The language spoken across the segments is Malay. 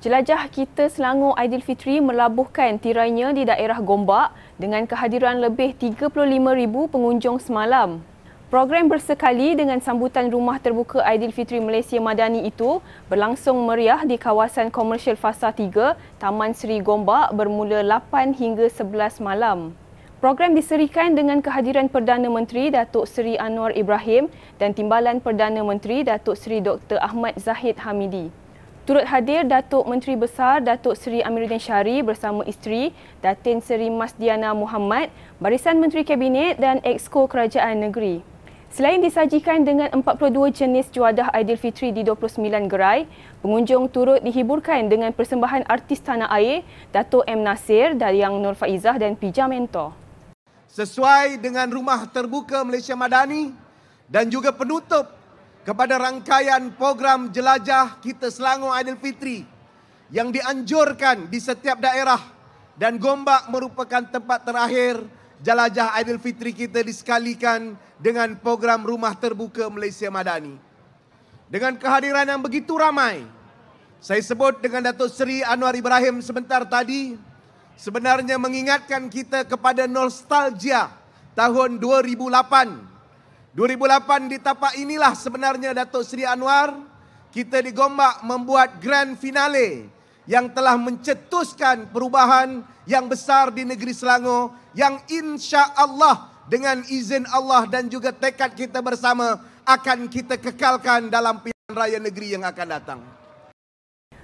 Jelajah kita Selangor Aidilfitri melabuhkan tirainya di daerah Gombak dengan kehadiran lebih 35,000 pengunjung semalam. Program bersekali dengan sambutan Rumah Terbuka Aidilfitri Malaysia Madani itu berlangsung meriah di kawasan komersial Fasa 3, Taman Seri Gombak bermula 8 hingga 11 malam. Program diserikan dengan kehadiran Perdana Menteri Datuk Seri Anwar Ibrahim dan Timbalan Perdana Menteri Datuk Seri Dr. Ahmad Zahid Hamidi. Turut hadir Datuk Menteri Besar Datuk Seri Amiruddin Syari bersama isteri Datin Seri Mas Diana Muhammad, Barisan Menteri Kabinet dan Exco Kerajaan Negeri. Selain disajikan dengan 42 jenis juadah Aidilfitri di 29 gerai, pengunjung turut dihiburkan dengan persembahan artis tanah air Datuk M Nasir, Dayang Nur Faizah dan Pija Mentor. Sesuai dengan Rumah Terbuka Malaysia Madani dan juga penutup kepada rangkaian program jelajah kita Selangor Aidilfitri yang dianjurkan di setiap daerah dan Gombak merupakan tempat terakhir jelajah Aidilfitri kita disekalikan dengan program Rumah Terbuka Malaysia Madani. Dengan kehadiran yang begitu ramai, saya sebut dengan Datuk Seri Anwar Ibrahim sebentar tadi, sebenarnya mengingatkan kita kepada nostalgia tahun 2008 2008 di tapak inilah sebenarnya Datuk Seri Anwar kita di Gombak membuat grand finale yang telah mencetuskan perubahan yang besar di negeri Selangor yang insya Allah dengan izin Allah dan juga tekad kita bersama akan kita kekalkan dalam pilihan raya negeri yang akan datang.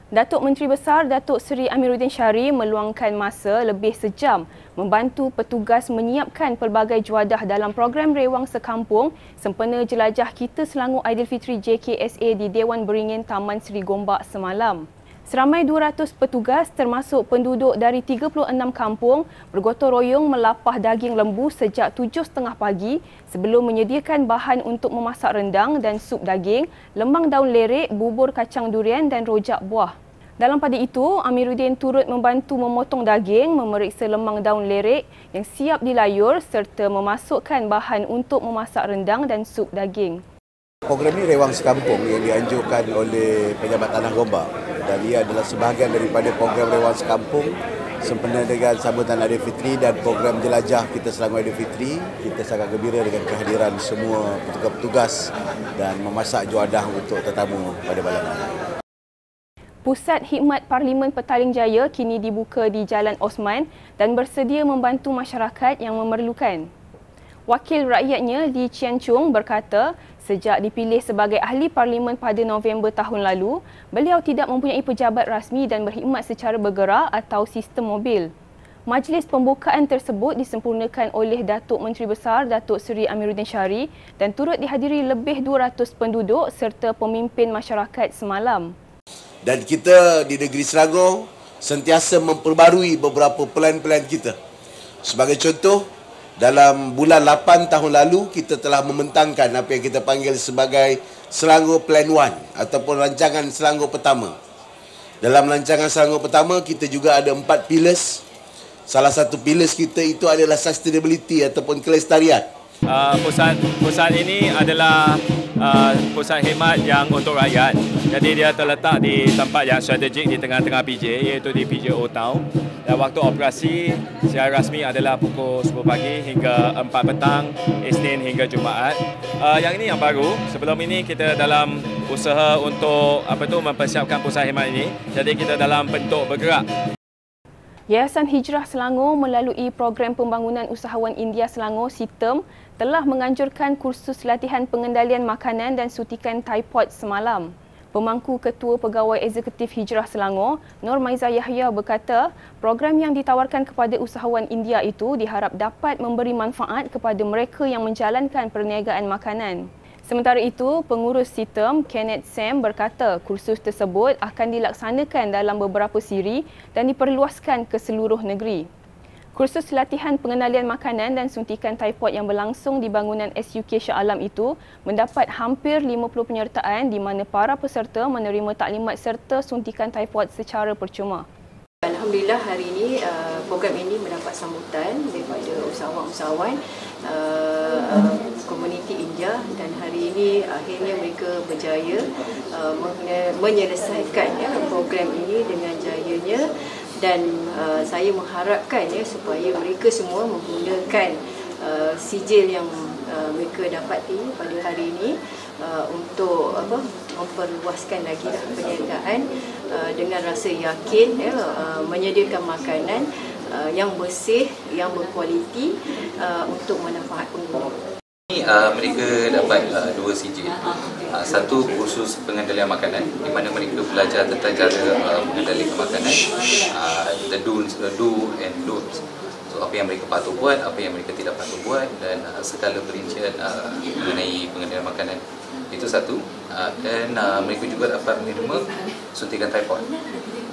Datuk Menteri Besar Datuk Seri Amiruddin Syari meluangkan masa lebih sejam membantu petugas menyiapkan pelbagai juadah dalam program Rewang Sekampung sempena jelajah kita Selangor Aidilfitri JKSA di Dewan Beringin Taman Seri Gombak semalam. Seramai 200 petugas termasuk penduduk dari 36 kampung bergotong royong melapah daging lembu sejak 7.30 pagi sebelum menyediakan bahan untuk memasak rendang dan sup daging, lemang daun lerek, bubur kacang durian dan rojak buah. Dalam pada itu, Amiruddin turut membantu memotong daging, memeriksa lemang daun lerek yang siap dilayur serta memasukkan bahan untuk memasak rendang dan sup daging. Program ini Rewang Sekampung yang dianjurkan oleh Pejabat Tanah Gombak dan ia adalah sebahagian daripada program Rewang Sekampung sempena dengan sambutan Adil Fitri dan program jelajah kita Selangor Adil Fitri. Kita sangat gembira dengan kehadiran semua petugas-petugas dan memasak juadah untuk tetamu pada malam ini. Pusat Hikmat Parlimen Petaling Jaya kini dibuka di Jalan Osman dan bersedia membantu masyarakat yang memerlukan. Wakil rakyatnya Chian Chung berkata, sejak dipilih sebagai ahli parlimen pada November tahun lalu, beliau tidak mempunyai pejabat rasmi dan berkhidmat secara bergerak atau sistem mobil. Majlis pembukaan tersebut disempurnakan oleh Datuk Menteri Besar Datuk Seri Amiruddin Syari dan turut dihadiri lebih 200 penduduk serta pemimpin masyarakat semalam. Dan kita di negeri Selangor sentiasa memperbarui beberapa pelan-pelan kita. Sebagai contoh, dalam bulan 8 tahun lalu kita telah membentangkan apa yang kita panggil sebagai Selangor Plan 1 ataupun rancangan Selangor pertama. Dalam rancangan Selangor pertama kita juga ada empat pillars. Salah satu pillars kita itu adalah sustainability ataupun kelestarian. Uh, pusat pusat ini adalah uh, pusat khidmat yang untuk rakyat. Jadi dia terletak di tempat yang strategik di tengah-tengah PJ iaitu di PJ Old Town dan waktu operasi secara rasmi adalah pukul 10 pagi hingga 4 petang Isnin hingga Jumaat. Uh, yang ini yang baru. Sebelum ini kita dalam usaha untuk apa tu mempersiapkan pusat khidmat ini. Jadi kita dalam bentuk bergerak. Yayasan Hijrah Selangor melalui program pembangunan usahawan India Selangor SITEM telah menganjurkan kursus latihan pengendalian makanan dan sutikan typhoid semalam. Pemangku Ketua Pegawai Eksekutif Hijrah Selangor, Nur Maiza Yahya berkata, program yang ditawarkan kepada usahawan India itu diharap dapat memberi manfaat kepada mereka yang menjalankan perniagaan makanan. Sementara itu, pengurus sistem Kenneth Sam berkata kursus tersebut akan dilaksanakan dalam beberapa siri dan diperluaskan ke seluruh negeri. Kursus latihan pengenalian makanan dan suntikan typhoid yang berlangsung di bangunan SUK Shah Alam itu mendapat hampir 50 penyertaan di mana para peserta menerima taklimat serta suntikan typhoid secara percuma. Alhamdulillah hari ini uh, program ini mendapat sambutan daripada usahawan-usahawan Nijah dan hari ini akhirnya mereka berjaya uh, menyelesaikan ya, program ini dengan jayanya dan uh, saya mengharapkan ya supaya mereka semua menggunakan uh, sijil yang uh, mereka dapati pada hari ini uh, untuk apa memperluaskan lagi lah perniagaan uh, dengan rasa yakin ya uh, menyediakan makanan uh, yang bersih, yang berkualiti uh, untuk manfaat pengguna. Uh, mereka dapat uh, dua CJ. Uh, satu khusus pengendalian makanan di mana mereka belajar tentang cara uh, mengendalikan makanan. Uh, the do's, the do and don'ts. So apa yang mereka patut buat, apa yang mereka tidak patut buat dan uh, segala perincian uh, mengenai pengendalian makanan. Itu satu. Uh, dan uh, mereka juga dapat menerima suntikan typhoid.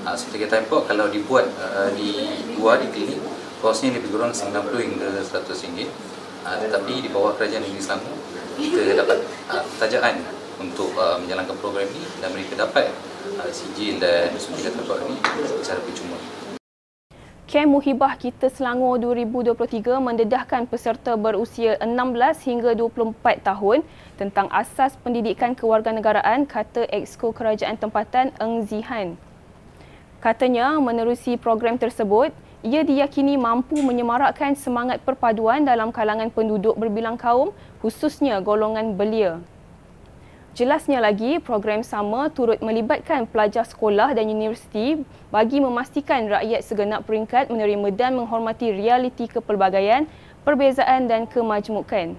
Uh, suntikan typhoid kalau dibuat uh, di luar di klinik, kosnya lebih kurang 90 hingga 100 ringgit. Tetapi di bawah kerajaan negeri Selangor kita dapat uh, tajaan untuk uh, menjalankan program ini dan mereka dapat uh, sijil dan suntikan typhoid ini secara percuma. Kem Muhibah Kita Selangor 2023 mendedahkan peserta berusia 16 hingga 24 tahun tentang asas pendidikan kewarganegaraan kata Exco Kerajaan Tempatan Eng Zihan. Katanya menerusi program tersebut, ia diyakini mampu menyemarakkan semangat perpaduan dalam kalangan penduduk berbilang kaum, khususnya golongan belia. Jelasnya lagi, program sama turut melibatkan pelajar sekolah dan universiti bagi memastikan rakyat segenap peringkat menerima dan menghormati realiti kepelbagaian, perbezaan dan kemajmukan.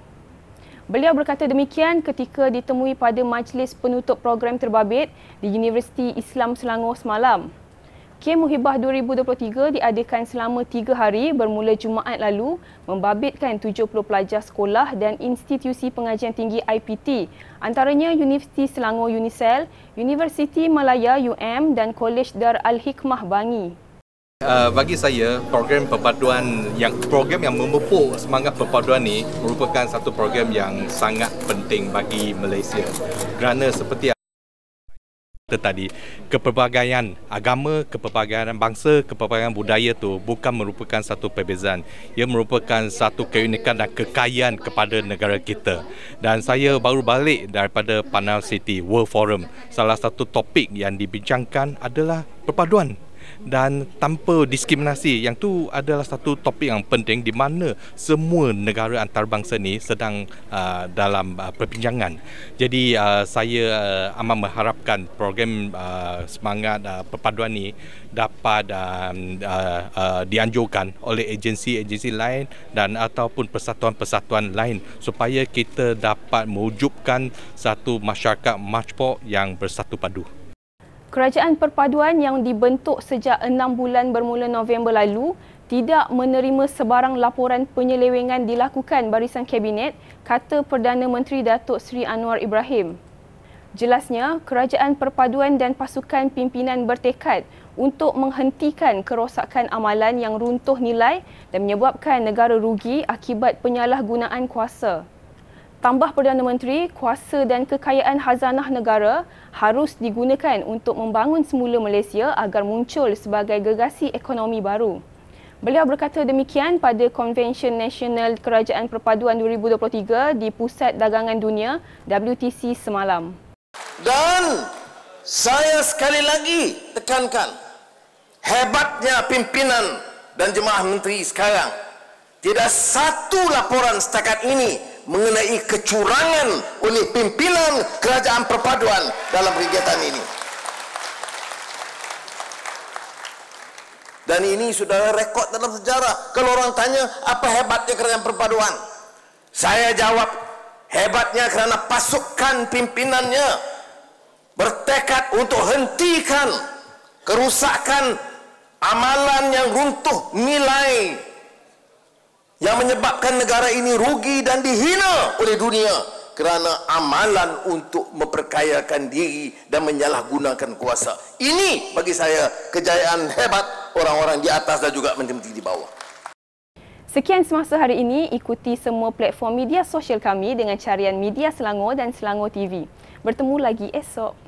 Beliau berkata demikian ketika ditemui pada majlis penutup program terbabit di Universiti Islam Selangor semalam. Kem Muhibah 2023 diadakan selama tiga hari bermula Jumaat lalu membabitkan 70 pelajar sekolah dan institusi pengajian tinggi IPT antaranya Universiti Selangor Unisel, Universiti Malaya UM dan Kolej Dar Al-Hikmah Bangi. Uh, bagi saya program perpaduan yang program yang memupuk semangat perpaduan ini merupakan satu program yang sangat penting bagi Malaysia kerana seperti tadi kepelbagaian agama, kepelbagaian bangsa, kepelbagaian budaya tu bukan merupakan satu perbezaan. Ia merupakan satu keunikan dan kekayaan kepada negara kita. Dan saya baru balik daripada Panel City World Forum. Salah satu topik yang dibincangkan adalah perpaduan dan tanpa diskriminasi yang tu adalah satu topik yang penting di mana semua negara antarabangsa ni sedang uh, dalam uh, perbincangan. Jadi uh, saya uh, amat mengharapkan program uh, semangat uh, perpaduan ni dapat um, uh, uh, dianjurkan oleh agensi-agensi lain dan ataupun persatuan-persatuan lain supaya kita dapat mewujudkan satu masyarakat majpok yang bersatu padu. Kerajaan Perpaduan yang dibentuk sejak enam bulan bermula November lalu tidak menerima sebarang laporan penyelewengan dilakukan barisan kabinet, kata Perdana Menteri Datuk Seri Anwar Ibrahim. Jelasnya, Kerajaan Perpaduan dan pasukan pimpinan bertekad untuk menghentikan kerosakan amalan yang runtuh nilai dan menyebabkan negara rugi akibat penyalahgunaan kuasa. Tambah Perdana Menteri, kuasa dan kekayaan hazanah negara harus digunakan untuk membangun semula Malaysia agar muncul sebagai gegasi ekonomi baru. Beliau berkata demikian pada Convention Nasional Kerajaan Perpaduan 2023 di Pusat Dagangan Dunia WTC semalam. Dan saya sekali lagi tekankan hebatnya pimpinan dan jemaah menteri sekarang. Tidak satu laporan setakat ini mengenai kecurangan oleh pimpinan kerajaan perpaduan dalam kegiatan ini. Dan ini sudah rekod dalam sejarah. Kalau orang tanya apa hebatnya kerajaan perpaduan? Saya jawab hebatnya kerana pasukan pimpinannya bertekad untuk hentikan kerusakan amalan yang runtuh nilai yang menyebabkan negara ini rugi dan dihina oleh dunia kerana amalan untuk memperkayakan diri dan menyalahgunakan kuasa. Ini bagi saya kejayaan hebat orang-orang di atas dan juga menteri-menteri di bawah. Sekian semasa hari ini, ikuti semua platform media sosial kami dengan carian Media Selangor dan Selangor TV. Bertemu lagi esok.